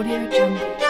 Audio Jungle.